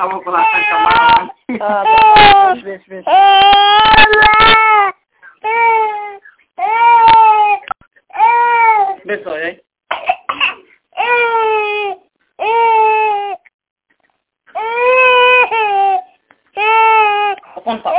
acabou com a Santa Mara. Ah, beijo, beijo. Beijo, hein? Aponta.